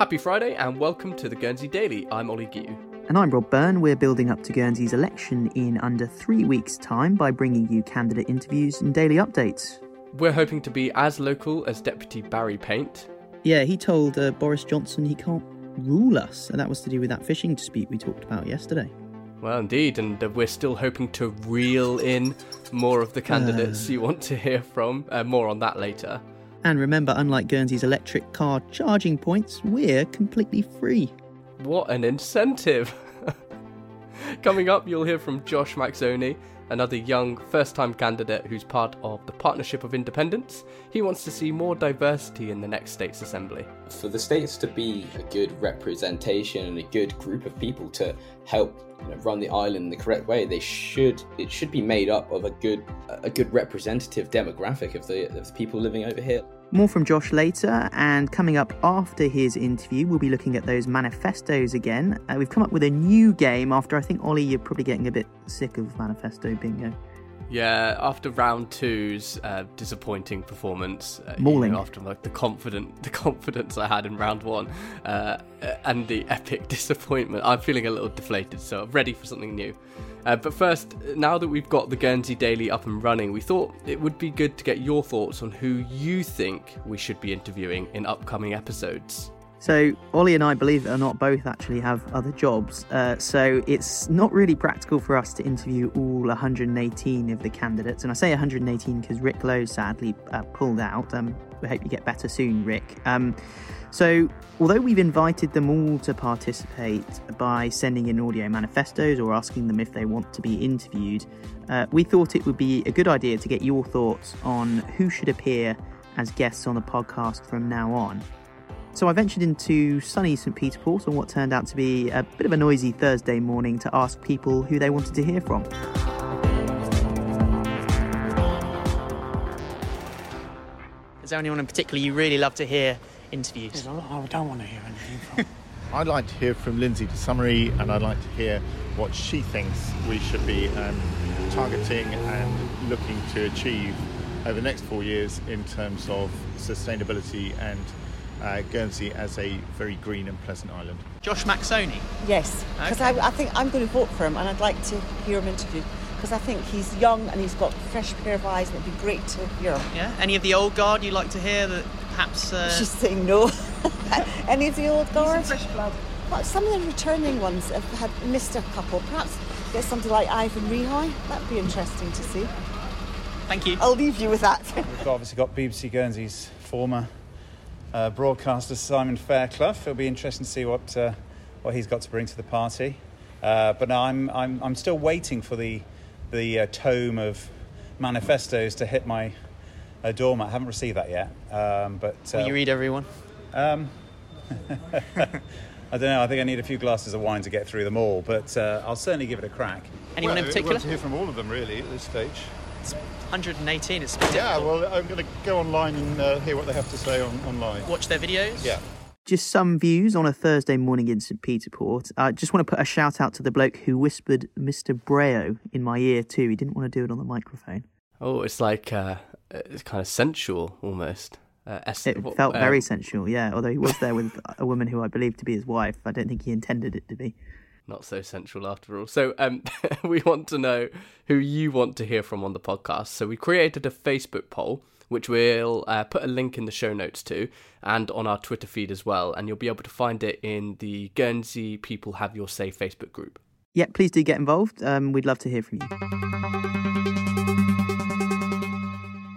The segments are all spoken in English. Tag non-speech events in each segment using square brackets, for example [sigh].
Happy Friday and welcome to the Guernsey Daily. I'm Ollie Gu. And I'm Rob Byrne. We're building up to Guernsey's election in under three weeks' time by bringing you candidate interviews and daily updates. We're hoping to be as local as Deputy Barry Paint. Yeah, he told uh, Boris Johnson he can't rule us, and that was to do with that fishing dispute we talked about yesterday. Well, indeed, and uh, we're still hoping to reel in more of the candidates uh... you want to hear from. Uh, more on that later. And remember, unlike Guernsey's electric car charging points, we're completely free. What an incentive! [laughs] Coming up, you'll hear from Josh Macksoni, another young first time candidate who's part of the Partnership of Independents. He wants to see more diversity in the next States Assembly. For the states to be a good representation and a good group of people to help you know, run the island in the correct way, they should it should be made up of a good a good representative demographic of the, of the people living over here. More from Josh later, and coming up after his interview, we'll be looking at those manifestos again. Uh, we've come up with a new game after I think, Ollie, you're probably getting a bit sick of manifesto bingo. Yeah, after round two's uh, disappointing performance, uh, Mauling. You know, after like the confident, [laughs] the confidence I had in round one, uh, and the epic [laughs] disappointment, I'm feeling a little deflated. So I'm ready for something new. Uh, but first, now that we've got the Guernsey Daily up and running, we thought it would be good to get your thoughts on who you think we should be interviewing in upcoming episodes. So, Ollie and I, believe it or not, both actually have other jobs. Uh, so, it's not really practical for us to interview all 118 of the candidates. And I say 118 because Rick Lowe sadly uh, pulled out. Um, we hope you get better soon, Rick. Um, so, although we've invited them all to participate by sending in audio manifestos or asking them if they want to be interviewed, uh, we thought it would be a good idea to get your thoughts on who should appear as guests on the podcast from now on. So I ventured into sunny St Peter Port on what turned out to be a bit of a noisy Thursday morning to ask people who they wanted to hear from. Is there anyone in particular you really love to hear interviews? I don't want to hear anything from. [laughs] I'd like to hear from Lindsay de Sausmarez and I'd like to hear what she thinks we should be um, targeting and looking to achieve over the next four years in terms of sustainability and uh, Guernsey as a very green and pleasant island. Josh Macksoni? Yes, because okay. I, I, think I'm going to vote for him and I'd like to hear him interviewed because I think he's young and he's got a fresh pair of eyes and it'd be great to hear him. Yeah, any of the old guard you'd like to hear that perhaps. Uh... She's saying no. [laughs] any of the old guard? fresh blood. Well, some of the returning ones have had missed a couple. Perhaps get somebody like Ivan Rehoy. That'd be interesting to see. Thank you. I'll leave you with that. [laughs] We've obviously got BBC Guernsey's former uh, broadcaster Simon Fairclough. It'll be interesting to see what uh, what he's got to bring to the party. Uh, but no, I'm, I'm I'm still waiting for the the uh, tome of manifestos to hit my uh, doormat. I haven't received that yet. Um, but will you read everyone? Um, [laughs] I don't know. I think I need a few glasses of wine to get through them all, but I'll certainly give it a crack. Anyone well, in particular? to hear from all of them, really, at this stage. It's 118. It's yeah. Well, I'm going to go online and uh, hear what they have to say on, online. Watch their videos. Yeah. Just some views on a Thursday morning in St Peterport. I just want to put a shout out to the bloke who whispered Mr. Brehaut in my ear too. He didn't want to do it on the microphone. Oh, it's like uh, it's kind of sensual almost. Uh, it felt very um, sensual, yeah. Although he was there with a woman who I believe to be his wife. I don't think he intended it to be not so sensual after all. So um, [laughs] we want to know who you want to hear from on the podcast. So we created a Facebook poll, which we'll uh, put a link in the show notes to, and on our Twitter feed as well. And you'll be able to find it in the Guernsey People Have Your Say Facebook group. Yeah, please do get involved. Um, we'd love to hear from you.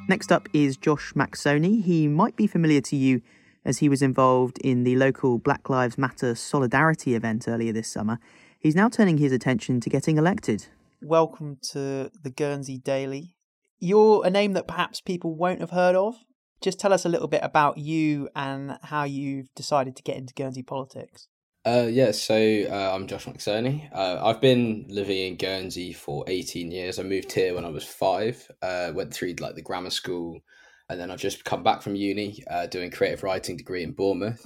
Next up is Josh Macksoni. He might be familiar to you as he was involved in the local Black Lives Matter solidarity event earlier this summer. He's now turning his attention to getting elected. Welcome to the Guernsey Daily. You're a name that perhaps people won't have heard of. Just tell us a little bit about you and how you've decided to get into Guernsey politics. Uh, yeah, so uh, I'm Josh Macksoni. Uh, I've been living in Guernsey for 18 years. I moved here when I was five, uh, went through like the grammar school, and then I've just come back from uni uh, doing creative writing degree in Bournemouth.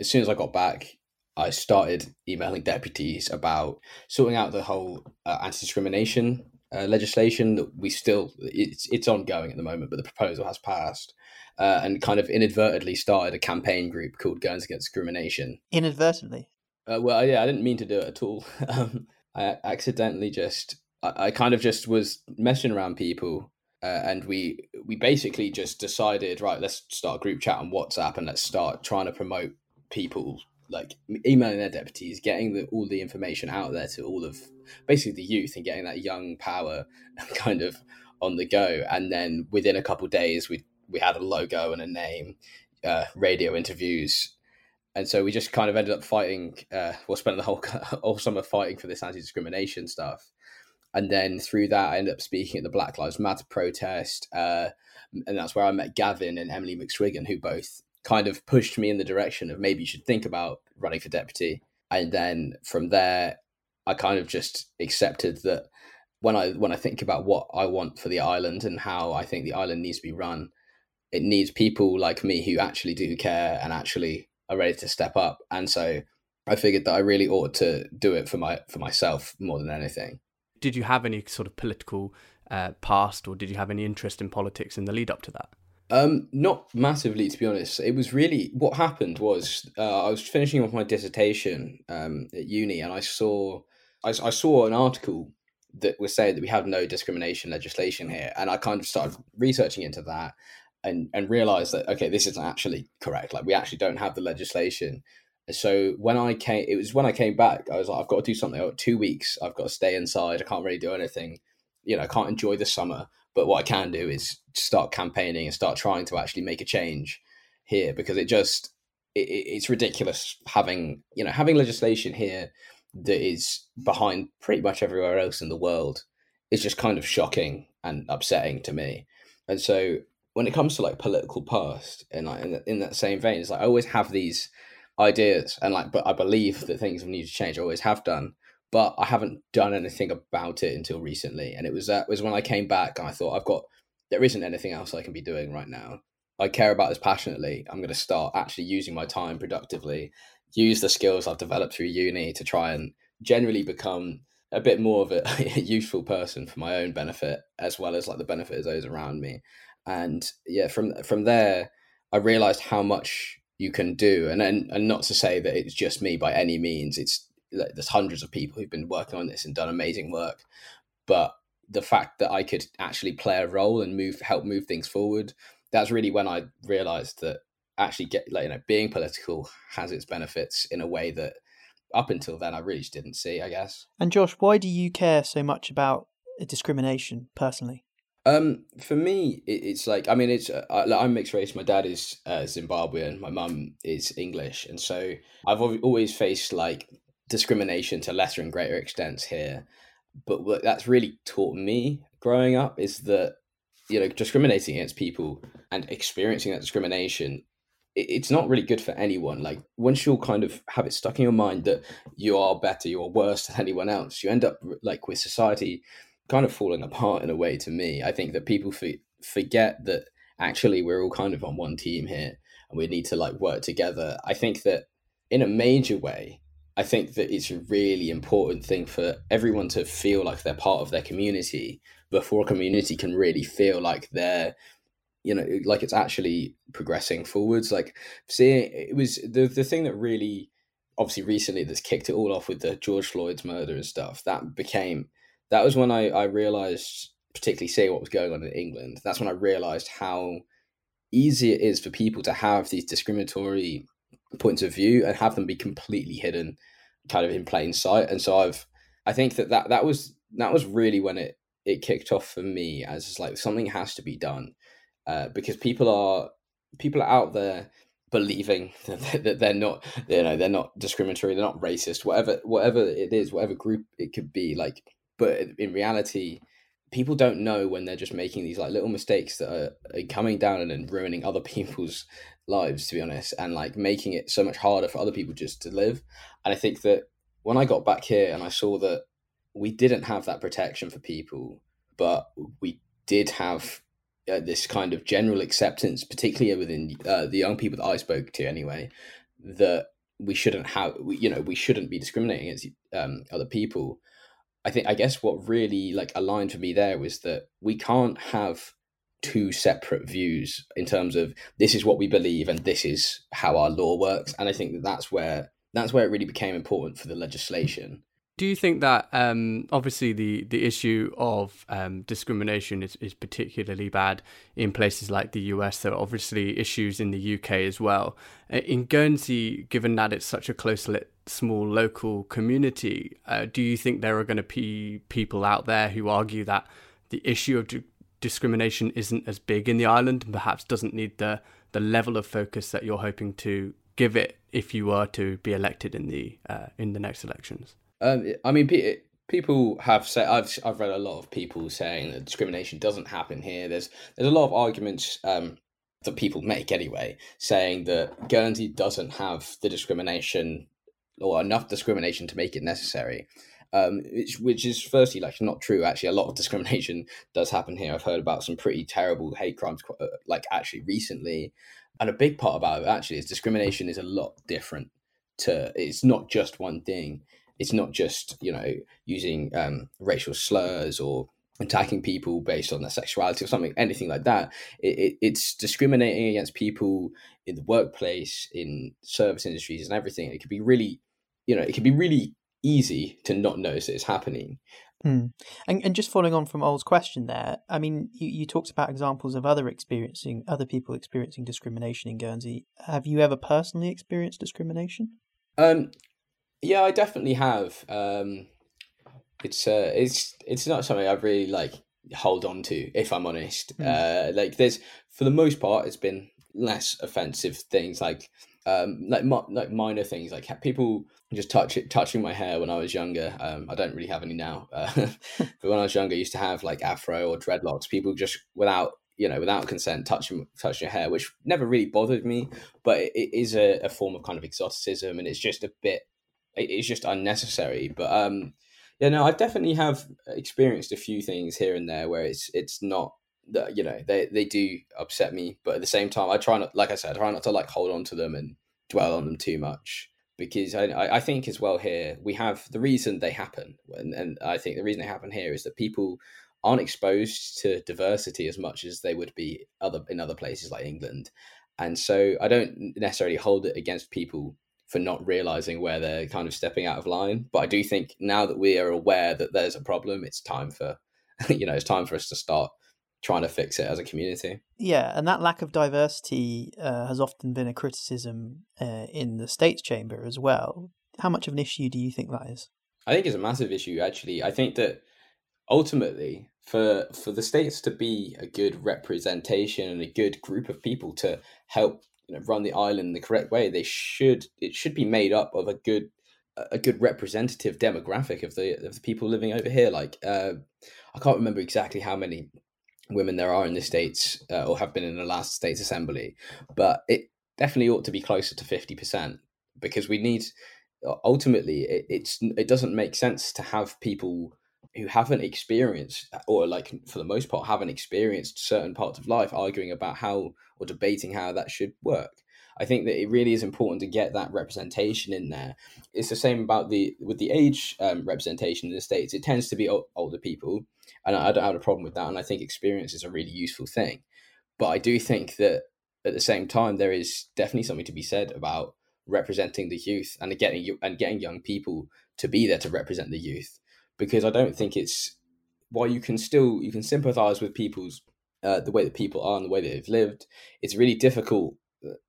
As soon as I got back, I started emailing deputies about sorting out the whole uh, anti-discrimination uh, legislation that we still it's it's ongoing at the moment, but the proposal has passed. uh, and kind of inadvertently started a campaign group called Guerns Against Discrimination. Inadvertently. Uh, well, yeah, I didn't mean to do it at all. [laughs] um, I accidentally just, I, I, kind of just was messing around people, uh, and we we basically just decided, right, let's start a group chat on WhatsApp and let's start trying to promote people like emailing their deputies, getting the, all the information out there to all of basically the youth and getting that young power [laughs] kind of on the go. And then within a couple days, we we had a logo and a name, uh, radio interviews, and so we just kind of ended up fighting. Uh, well, spent the whole [laughs] whole summer fighting for this anti discrimination stuff, and then through that, I ended up speaking at the Black Lives Matter protest, uh, and that's where I met Gavin and Emilie McSwiggan, who both kind of pushed me in the direction of maybe you should think about running for deputy. And then from there, I kind of just accepted that when I when I think about what I want for the island and how I think the island needs to be run, it needs people like me who actually do care and actually are ready to step up. And so I figured that I really ought to do it for my for myself more than anything. Did you have any sort of political uh, past, or did you have any interest in politics in the lead up to that? Um, not massively, to be honest. It was really what happened was uh, I was finishing off my dissertation um, at uni, and I saw I, I saw an article that was saying that we have no discrimination legislation here, and I kind of started researching into that, and and realized that okay, this isn't actually correct. Like we actually don't have the legislation. So when I came, it was when I came back. I was like, I've got to do something. I've got two weeks. I've got to stay inside. I can't really do anything. You know, I can't enjoy the summer. But what I can do is start campaigning and start trying to actually make a change here because it just it, it's ridiculous having you know having legislation here that is behind pretty much everywhere else in the world is just kind of shocking and upsetting to me. And so when it comes to like political past and like in, the, in that same vein, it's like I always have these ideas and like, but I believe that things need to change. I always have done, but I haven't done anything about it until recently. And it was uh, that was when I came back and I thought I've got there isn't anything else I can be doing right now. I care about this passionately. I'm going to start actually using my time productively, use the skills I've developed through uni to try and generally become a bit more of a [laughs] useful person for my own benefit as well as like the benefit of those around me and yeah from from there i realized how much you can do. And and, and not to say that it's just me by any means. It's like, there's hundreds of people who've been working on this and done amazing work. But the fact that i could actually play a role and move help move things forward that's really when i realized that actually get like you know being political has its benefits in a way that up until then i really just didn't see i guess. And josh why do you care so much about discrimination personally um, for me, it, it's like I mean, it's uh, I'm mixed race. My dad is uh, Zimbabwean. My mum is English, and so I've always faced like discrimination to lesser and greater extents here. But what that's really taught me growing up is that you know discriminating against people and experiencing that discrimination it's not really good for anyone like once you'll kind of have it stuck in your mind that you are better you're worse than anyone else you end up like with society kind of falling apart in a way to me. I think that people f- forget that actually we're all kind of on one team here and we need to like work together. I think that in a major way, I think that it's a really important thing for everyone to feel like they're part of their community before a community can really feel like they're you know like it's actually progressing forwards like seeing it was the the thing that really obviously recently that's kicked it all off with the George Floyd's murder and stuff that became that was when I, I realized, particularly seeing what was going on in England, that's when I realized how easy it is for people to have these discriminatory points of view and have them be completely hidden kind of in plain sight. And so I've, I think that that, that was, that was really when it, it kicked off for me as like something has to be done uh, because people are, people are out there believing [laughs] that they're not you know they're not discriminatory they're not racist whatever whatever it is whatever group it could be like but in reality people don't know when they're just making these like little mistakes that are, coming down and ruining other [laughs] people's lives to be honest and like making it so much harder for other people just to live. And i think that when i got back here and i saw that we didn't have that protection for people but we did have uh, this kind of general acceptance particularly within uh, the young people that i spoke to anyway that we shouldn't have you know we shouldn't be discriminating against um, other people I think I guess what really like aligned for me there was that we can't have two separate views in terms of this is what we believe and this is how our law works and i think that that's where that's where it really became important for the legislation do you think that um, obviously the, the issue of um, discrimination is, is particularly bad in places like the US? There are obviously issues in the UK as well. Uh, in Guernsey, given that it's such a close lit, small local community, uh, do you think there are going to be people out there who argue that the issue of d- discrimination isn't as big in the island and perhaps doesn't need the, the level of focus that you're hoping to give it if you were to be elected in the uh, in the next elections? Um, I mean, people have said I've I've read a lot of people saying that discrimination doesn't happen here. There's there's a lot of arguments um, that people make anyway, saying that Guernsey doesn't have the discrimination or enough discrimination to make it necessary. Um, which, which is firstly like not true. Actually, a lot of discrimination [laughs] does happen here. I've heard about some pretty terrible hate crimes, uh, like actually recently, and a big part about it actually is discrimination is a lot different. To it's not just one thing it's not just you know using um, racial slurs or attacking people based on their sexuality or something anything like that it, it, it's discriminating against people in the workplace in service industries and everything it could be really you know it can be really easy to not notice it's happening Hmm. And, and just following on from Ol's question there, I mean, you, you talked about examples of other experiencing other people experiencing discrimination in Guernsey. Have you ever personally experienced discrimination? Um, yeah, I definitely have. Um, it's uh, it's it's not something I really like hold on to, if I'm honest. Mm. Uh, like there's for the most part, it's been less offensive things like um like like minor things like people just touch it touching my hair when I was younger. Um, I don't really have any now, uh, [laughs] but when I was younger, I used to have like afro or dreadlocks. People just without you know without consent touching touching your hair, which never really bothered me, but it, it is a, a form of kind of exoticism, and it's just a bit it's just unnecessary. But um, yeah, no, I definitely have experienced a few things here and there where it's it's not you know they they do upset me, but at the same time, I try not, like I said, I try not to like hold on to them and dwell on them too much because I I think as well here we have the reason they happen, and and I think the reason they happen here is that people aren't exposed to diversity as much as they would be other in other places like England. And so I don't necessarily hold it against people for not realizing where they're kind of stepping out of line. But I do think now that we are aware that there's a problem, it's time for [laughs] you know it's time for us to start trying to fix it as a community. Yeah, and that lack of diversity uh, has often been a criticism uh, in the states chamber as well. How much of an issue do you think that is? I think it's a massive issue. Actually, I think that ultimately for for the states to be a good representation and a good group of people to help you know run the island the correct way, they should it should be made up of a good a good representative demographic of the of the people living over here. Like uh, I can't remember exactly how many women there are in the states uh, or have been in the last states assembly, but it definitely ought to be closer to fifty percent because we need ultimately it, it's it doesn't make sense to have people who haven't experienced or like for the most part haven't experienced certain parts of life arguing about how or debating how that should work i think that it really is important to get that representation in there it's the same about the with the age um, representation in the states it tends to be o- older people and I, I don't have a problem with that and i think experience is a really useful thing but i do think that at the same time there is definitely something to be said about representing the youth and getting and getting young people to be there to represent the youth because I don't think it's while you can still you can sympathize with people's uh, the way that people are and the way that they've lived. It's really difficult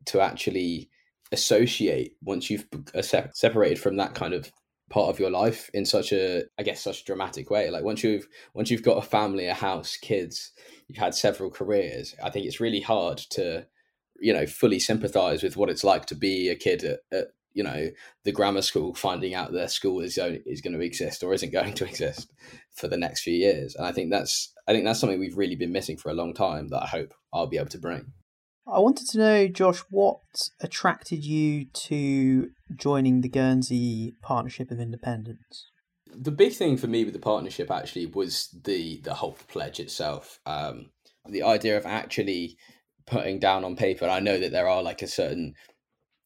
to actually associate once you've uh, separated from that kind of part of your life in such a i guess such a dramatic way. Like once you've once you've got a family a house kids you've had several careers i think it's really hard to you know fully sympathize with what it's like to be a kid at, at you know the grammar school finding out their school is is going to exist or isn't going to exist for the next few years. And i think that's i think that's something we've really been missing for a long time that i hope i'll be able to bring i wanted to know josh what attracted you to joining the guernsey partnership of independents? The big thing for me with the partnership actually was the the whole pledge itself. Um, the idea of actually putting down on paper i know that there are like a certain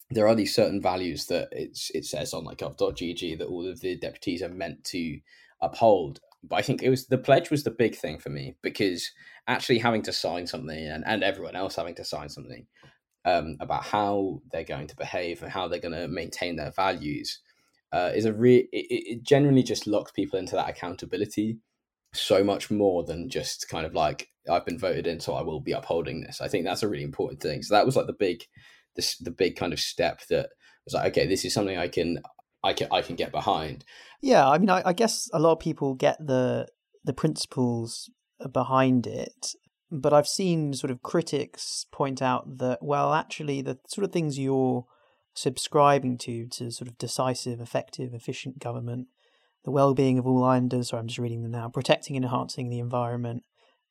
there are these certain values that it's it says on like gov.gg that all of the deputies are meant to uphold but I think it was the pledge was the big thing for me because actually having to sign something and, and everyone else having to sign something um, about how they're going to behave and how they're going to maintain their values uh, is a re- it, it generally just locks people into that accountability so much more than just kind of like I've been voted in, so I will be upholding this. I think that's a really important thing. So that was like the big, this the big kind of step that was like, okay, this is something I can I can I can get behind. Yeah, I mean, I, I guess a lot of people get the the principles behind it, but I've seen sort of critics point out that well, actually, the sort of things you're subscribing to to sort of decisive, effective, efficient government the well-being of all islanders. Sorry, I'm just reading them now. Protecting and enhancing the environment,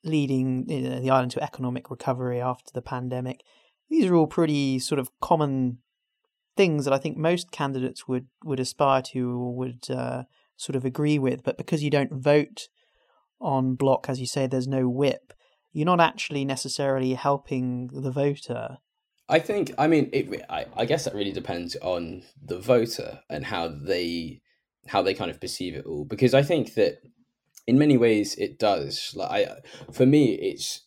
leading the island to economic recovery after the pandemic. These are all pretty sort of common things that I think most candidates would would aspire to or would uh, sort of agree with. But because you don't vote on block, as you say, there's no whip. You're not actually necessarily helping the voter. I think. I mean, it, I, I guess that really depends on the voter and how they how they kind of perceive it all because i think that in many ways it does like i for me it's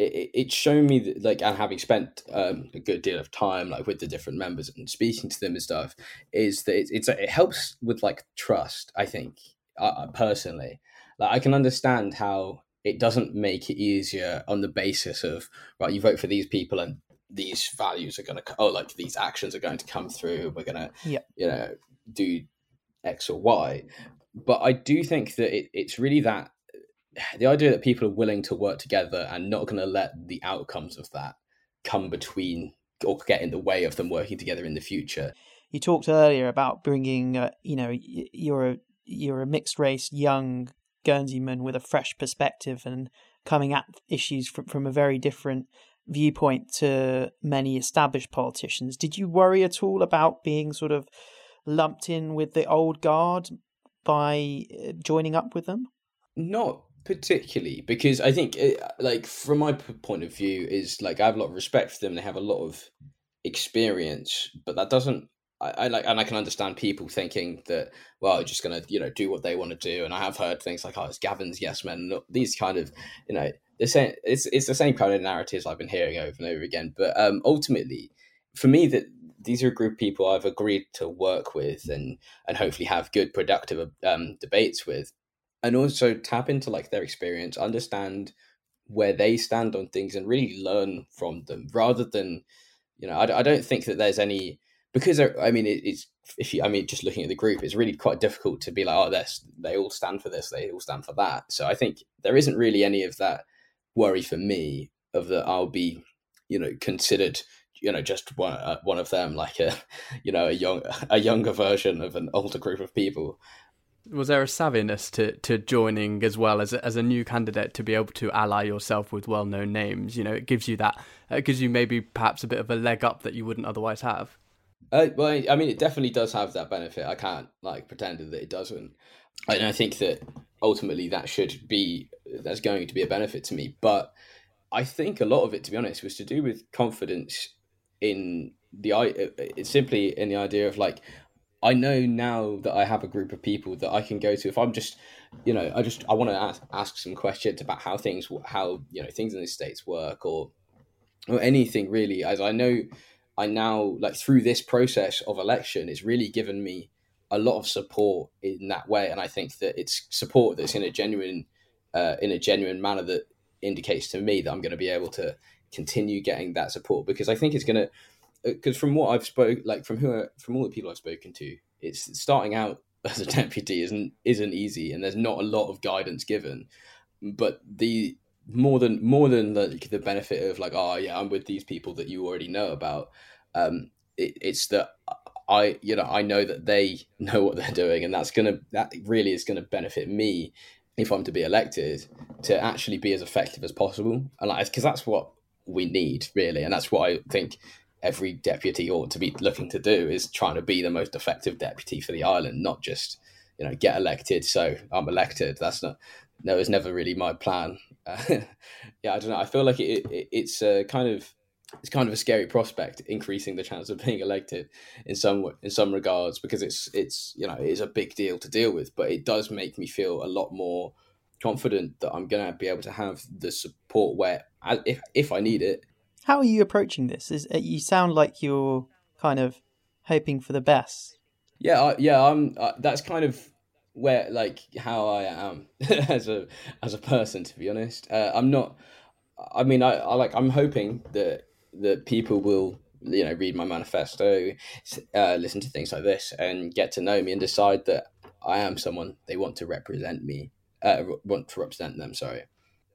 it, it's shown me that like and having spent um, a good deal of time like with the different members and speaking to them and stuff is that it's, it's it helps with like trust i think uh, uh, personally like i can understand how it doesn't make it easier on the basis of right you vote for these people and these values are going to oh like these actions are going to come through we're going to yeah. you know do X or Y. But I do think that it, it's really that the idea that people are willing to work together and not going to let the outcomes of that come between or get in the way of them working together in the future. You talked earlier about bringing, uh, you know, you're a you're a mixed race young Guernseyman with a fresh perspective and coming at issues from from a very different viewpoint to many established politicians. Did you worry at all about being sort of lumped in with the old guard by uh, joining up with them? Not particularly, because I think, it, uh, like, from my point of view, is like I have a lot of respect for them. They have a lot of experience, but that doesn't. I, I like, and I can understand people thinking that, well, I'm just gonna, you know, do what they want to do. And I have heard things like, oh, it's Gavin's yes men, these kind of, you know, the same. It's it's the same kind of narratives I've been hearing over and over again. But um, ultimately, for me, that these are a group of people I've agreed to work with and and hopefully have good productive um, debates with, and also tap into like their experience, understand where they stand on things, and really learn from them rather than, you know, I, I don't think that there's any because I mean it, it's if you I mean just looking at the group, it's really quite difficult to be like oh this they all stand for this, they all stand for that. So I think there isn't really any of that worry for me of that I'll be you know considered you know just one uh, one of them like a [laughs] you know a young [laughs] a younger version of an older group of people was there a savviness to, to joining as well as a, as a new candidate to be able to ally yourself with well known names? You know, it gives you that, uh, it gives you maybe perhaps a bit of a leg up that you wouldn't otherwise have. Uh, well, I mean, it definitely does have that benefit. I can't like pretend that it doesn't. And I think that ultimately that should be that's going to be a benefit to me. But I think a lot of it, to be honest, was to do with confidence in the it's uh, uh, simply in the idea of like I know now that I have a group of people that I can go to. If I'm just you know I just I want to ask, ask some questions about how things how you know things in the states work or or anything really as I know I now like through this process of election it's really given me a lot of support in that way. And I think that it's support that's in a genuine uh, in a genuine manner that indicates to me that I'm going to be able to continue getting that support because I think it's going to because from what I've spoke like from who from all the people I've spoken to, it's starting out [laughs] as a deputy isn't isn't easy, and there's not a lot of guidance given. But the more than more than the the benefit of like, oh yeah, I'm with these people that you already know about. Um, it, it's that I you know I know that they [laughs] know what they're doing, and that's gonna that really is gonna benefit me if I'm to be elected to actually be as effective as possible, and like because that's what we need really, and that's what I think every deputy ought to be looking to do is trying to be the most effective deputy for the island, not just you know get elected. So I'm elected. That's not no, it's never really my plan. Uh, [laughs] yeah, I don't know. I feel like it, it it's a kind of it's kind of a scary prospect, increasing the chance of [laughs] being elected in some in some regards because it's it's you know it is a big deal to deal with, but it does make me feel a lot more confident that I'm going to be able to have the support where if if I need it. How are you approaching this? Is uh, you sound like you're kind of hoping for the best. Yeah, I, yeah, I'm. Uh, that's kind of where like how I am [laughs] as a as a person. To be honest, uh, I'm not. I mean, I, I like. I'm hoping that that people will you know read my manifesto, uh, listen to things like this, and get to know me and decide that I am someone they want to represent me. Uh, want to represent them. Sorry,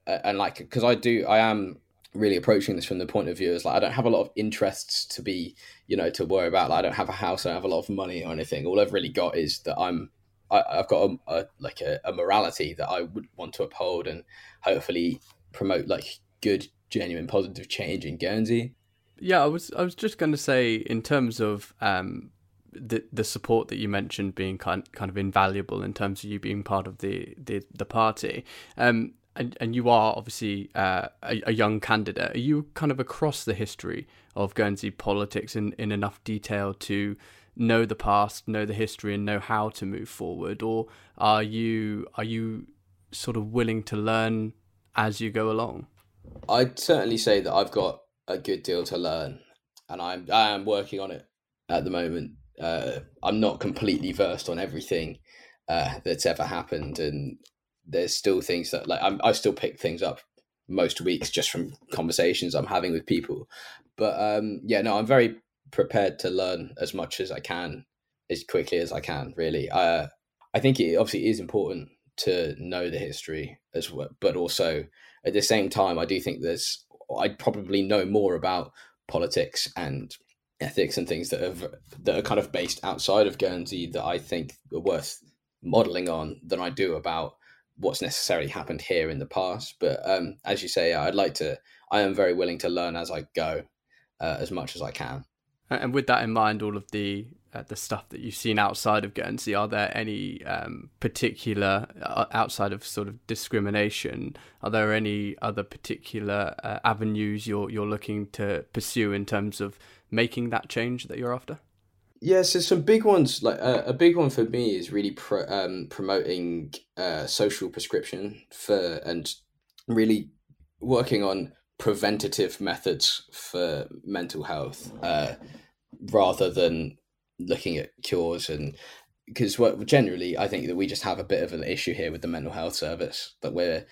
uh, and like because I do, I am really approaching this from the point of view is like I don't have a lot of interests to be, you know, to worry about. Like I don't have a house, I don't have a lot of money or anything. All I've really got is that I'm I, have got a, a like a, a, morality that I would want to uphold and hopefully promote like good, genuine, positive change in Guernsey. Yeah, I was I was just going to say in terms of um, the the support that you mentioned being kind kind of invaluable in terms of you being part of the the, the party. Um, and, and you are obviously uh, a, a, young candidate. Are you kind of across the history of Guernsey politics in, in enough detail to know the past, know the history, and know how to move forward, or are you are you sort of willing to learn as you go along? I'd certainly say that I've got a good deal to learn, and I'm I am working on it at the moment. Uh, I'm not completely versed on everything uh, that's ever happened, and there's still things that like I'm, I still pick things up most weeks just from conversations I'm having with people. But um, yeah, no, I'm very prepared to learn as much as I can, as quickly as I can. Really, uh, I think it obviously is important to know the history as well, but also at the same time, I do think there's I'd probably know more about politics and ethics and things that have that are kind of based outside of Guernsey that I think are worth modeling on than I do about what's necessarily happened here in the past. But um, as you say, I'd like to. I am very willing to learn as I go, uh, as much as I can. And with that in mind, all of the uh, the stuff that you've seen outside of Guernsey, are there any um, particular uh, outside of sort of discrimination? Are there any other particular uh, avenues you're you're looking to pursue in terms of making that change that you're after? Yeah, so some big ones like uh, a big one for me is really pro, um, promoting uh, social prescription for and really working on preventative methods for mental health uh, rather than looking at cures and because what generally I think that we just have a bit of an issue here with the mental health service that we're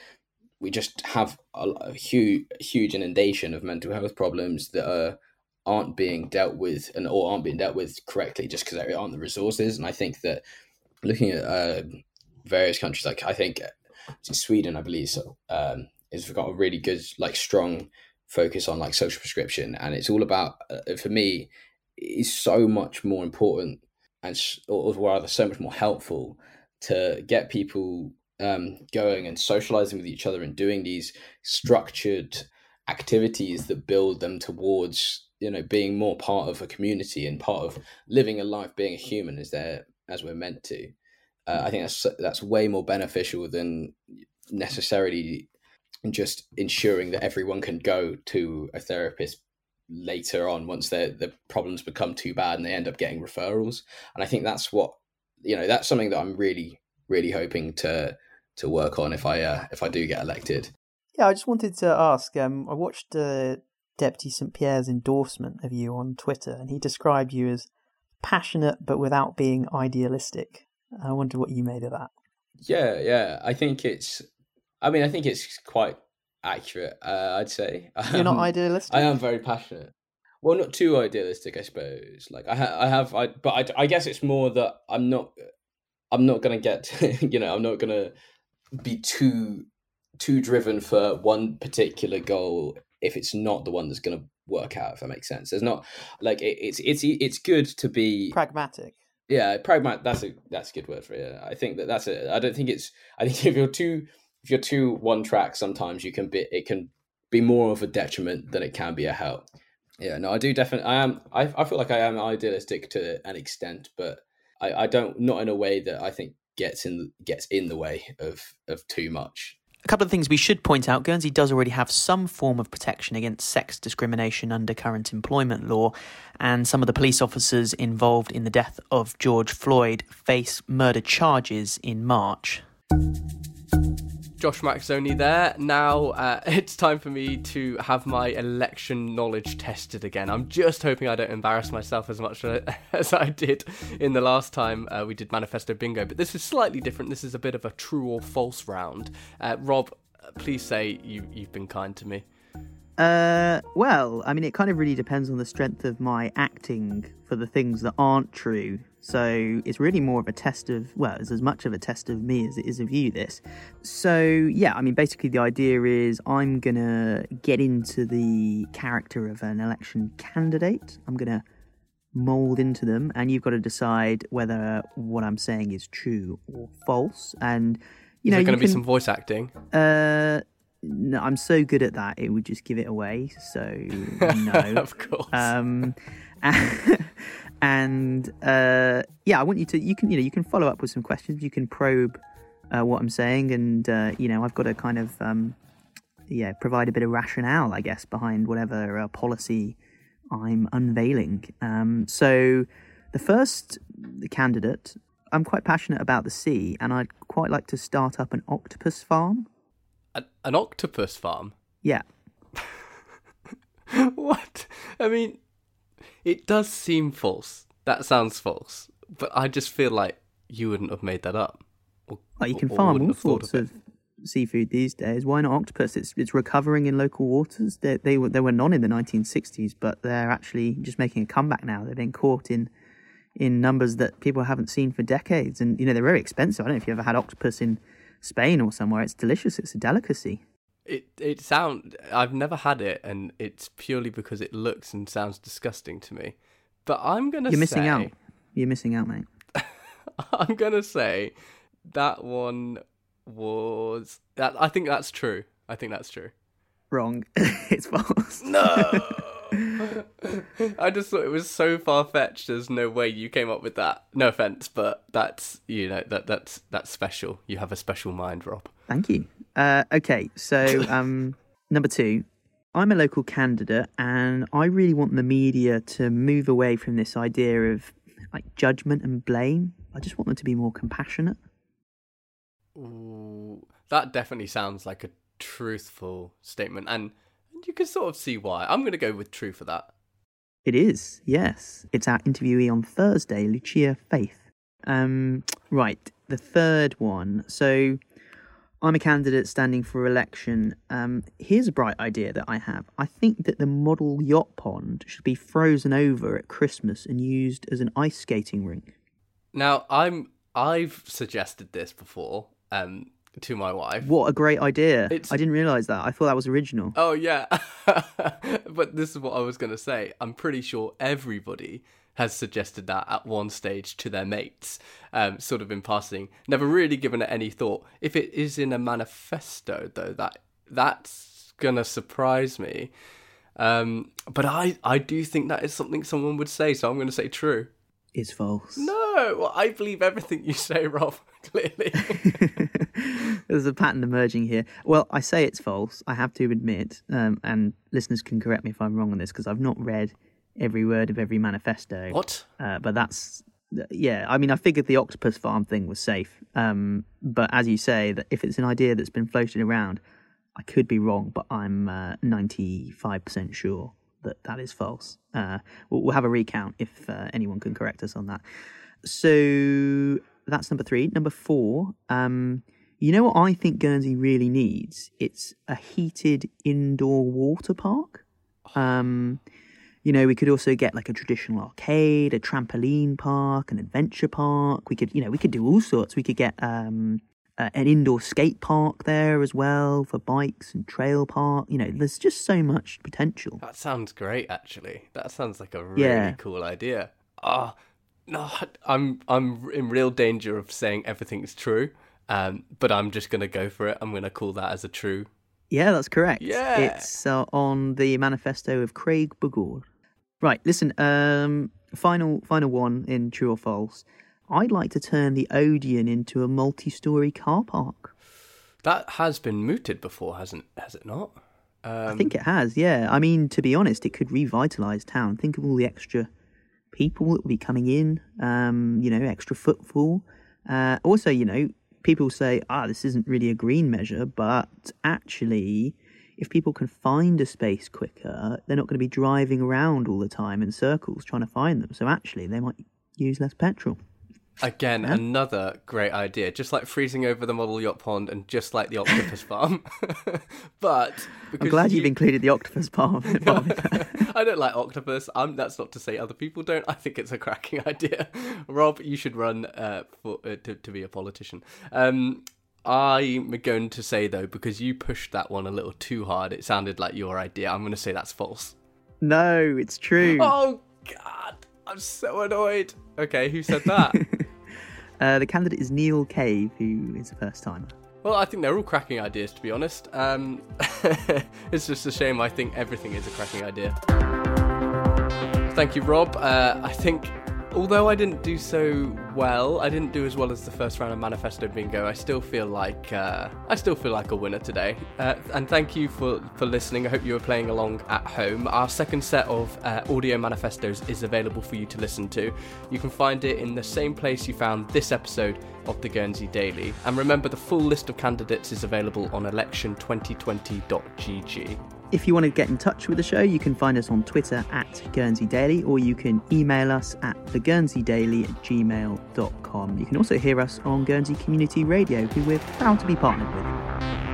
we just have a, a huge huge inundation of mental health problems that are aren't being dealt with and or aren't being dealt with correctly just because there aren't the resources. And I think that looking at uh, various countries, like I think Sweden, I believe, um, has got a really good, like, strong focus on like social prescription, and it's all about uh, for me is so much more important and or rather so much more helpful to get people um, going and socializing with each other and doing these structured activities that build them towards you know being more part of a community and part of living a life being a human as there as we're meant to. Uh, i think that's that's way more beneficial than necessarily just ensuring that everyone can go to a therapist later on once their the problems become too bad and they end up getting referrals. And i think that's what you know that's something that i'm really really hoping to to work on if i uh, if i do get elected. Yeah i just wanted to ask um i watched uh, Deputy St. Pier's endorsement of you on Twitter, and he described you as passionate but without being idealistic. I wonder what you made of that. Yeah, yeah. I think it's. I mean, I think it's quite accurate. Uh, I'd say you're not [laughs] idealistic. I am very passionate. Well, not too idealistic, I suppose. Like I, ha- I have, I, but I, I guess it's more that I'm not, I'm not gonna get, [laughs] you know, I'm not gonna be too, too driven for one particular goal if it's not the one that's going to work out if that makes sense. There's not like it, it's it's it's good to be pragmatic. Yeah pragmatic that's a that's a good word for it i think that that's it i don't think it's i think [laughs] if you're too if you're too one track sometimes you can be it can be more of a detriment than it can be a help. Yeah no i do definitely i am i, I feel like i am idealistic to an extent but i i don't not in a way that i think gets in gets in the way of of too much A couple of things we should point out Guernsey does already have some form of protection against sex discrimination under current employment law, and some of the police officers involved in the death of George Floyd face murder charges in March. Josh Macksoni there. Now uh, [laughs] it's time for me to have my election knowledge tested again. I'm just hoping I don't embarrass myself as much [laughs] as I did in the last time uh, we did Manifesto Bingo, but this is slightly different. This is a bit of a true or false round. Uh, Rob, please say you, you've been kind to me. Uh, well, I mean, it kind of really depends on the strength of my acting for the things that aren't true. So it's really more of a test of, well, it's as much of a test of me as it is of you, this. So, yeah, I mean, basically, the idea is I'm going to get into the character of an election candidate. I'm going to mold into them, and you've got to decide whether what I'm saying is true or false. And, you is know, there going to be some voice acting? Uh, no, I'm so good at that; it would just give it away. So [laughs] no, of course. Um, [laughs] [laughs] and uh, yeah, I want you to. You can, you know, you can follow up with some questions. You can probe uh, what I'm saying, and uh, you know, I've got to kind of, um, yeah, provide a bit of rationale, I guess, behind whatever uh, policy I'm unveiling. Um, so, the first candidate, I'm quite passionate about the sea, and I'd quite like to start up an octopus farm. An, an octopus farm? Yeah. [laughs] what? I mean, it does seem false. That sounds false. But I just feel like you wouldn't have made that up. Or, like you can farm all sorts of, of seafood these days. Why not octopus? It's it's recovering in local waters. They they were they were none in the 1960s, but they're actually just making a comeback now. They've been caught in in numbers that people haven't seen for decades, and you know they're very expensive. I don't know if you ever had octopus in Spain or somewhere. It's delicious. It's a delicacy. It it sound I've never had it, and it's purely because it looks and sounds disgusting to me. But I'm gonna you're missing say, out. You're missing out, mate. [laughs] I'm gonna say that one was that. I think that's true. I think that's true. Wrong. [laughs] it's false. No. [laughs] I just thought it was so far fetched. There's no way you came up with that. No offense, but that's you know that that's that's special. You have a special mind, Rob. Thank you. Uh, okay, so [laughs] um, number two, I'm a local candidate, and I really want the media to move away from this idea of like judgment and blame. I just want them to be more compassionate. Ooh, that definitely sounds like a truthful statement, and you can sort of see why. I'm going to go with true for that. It is, yes. It's our interviewee on Thursday, Lucia Faith. Um, right, the third one. So I'm a candidate standing for election. Um, here's a bright idea that I have. I think that the model yacht pond should be frozen over at Christmas and used as an ice skating rink. Now, I'm I've suggested this before um, to my wife. What a great idea! It's... I didn't realize that. I thought that was original. Oh yeah, [laughs] but this is what I was going to say. I'm pretty sure everybody has suggested that at one stage to their mates, um, sort of in passing. Never really given it any thought. If it is in a manifesto, though, that that's gonna surprise me. Um, but I, I do think that is something someone would say, so I'm going to say true. It's false. No, well, I believe everything you say, [laughs] Rob. Clearly, [laughs] there's a pattern emerging here. Well, I say it's false. I have to admit, um, and listeners can correct me if I'm wrong on this because I've not read every word of every manifesto. What? Uh, but that's yeah. I mean, I figured the octopus farm thing was safe. Um, but as you say, that if it's an idea that's been floated around, I could be wrong, but I'm uh, ninety-five percent sure that that is false. Uh, we'll, we'll, have a recount if uh, anyone can correct us on that. So that's number three. Number four. Um, you know what I think Guernsey really needs? It's a heated indoor water park. Um, you know, we could also get like a traditional arcade, a trampoline park, an adventure park. We could, you know, we could do all sorts. We could get um, uh, an indoor skate park there as well for bikes and trail park. You know, there's just so much potential. That sounds great, actually. That sounds like a really yeah. cool idea. Ah, oh, no, I'm I'm in real danger of saying everything's true. Um, but I'm just gonna go for it. I'm gonna call that as a true. Yeah, that's correct. Yeah, it's uh, on the manifesto of Craig Bugord. Right, listen. Um, final, final one in true or false. I'd like to turn the Odeon into a multi-story car park. That has been mooted before, hasn't has it not? I Um, think it has, yeah. I mean, to be honest, it could revitalise town. Think of all the extra people that will be coming in, um, you know, extra footfall. Uh, also, you know, people say, ah, this isn't really a green measure, but actually, if people can find a space quicker, they're not going to be driving around all the time in circles trying to find them. So actually, they might use less petrol. Again, another great idea. Just like freezing over the model yacht pond and just like the octopus [laughs] farm. [laughs] but I'm glad you- you've included the octopus part. part of it. I don't like octopus. Um, that's not to say other people don't. I think it's a cracking [laughs] idea. Rob, you should run uh, for uh, to, to be a politician. Um, I'm going to say though, because you pushed that one a little too hard, it sounded like your idea. I'm going to say that's false. no, it's true. [laughs] Oh God, I'm so annoyed. Okay, who said that? [laughs] Uh, the candidate is Neil Cave, who is a first timer. Well, I think they're all cracking ideas, to be honest. Um, [laughs] it's just a shame. I think everything is a cracking idea. Thank you, Rob. Uh, I think, although I didn't do so well, I didn't do as well as the first round of Manifesto Bingo. I still feel like uh, I still feel like a winner today. Uh, and thank you for for listening. I hope you were playing along at home. Our second set of uh, audio manifestos is available for you to listen to. You can find it in the same place you found this episode of the Guernsey Daily. And remember, the full list of candidates is available on election2020.gg. If you want to get in touch with the show, you can find us on Twitter at Guernsey Daily or you can email us at theguernseydaily at gmail.com. You can also hear us on Guernsey Community Radio, who we're proud to be partnered with.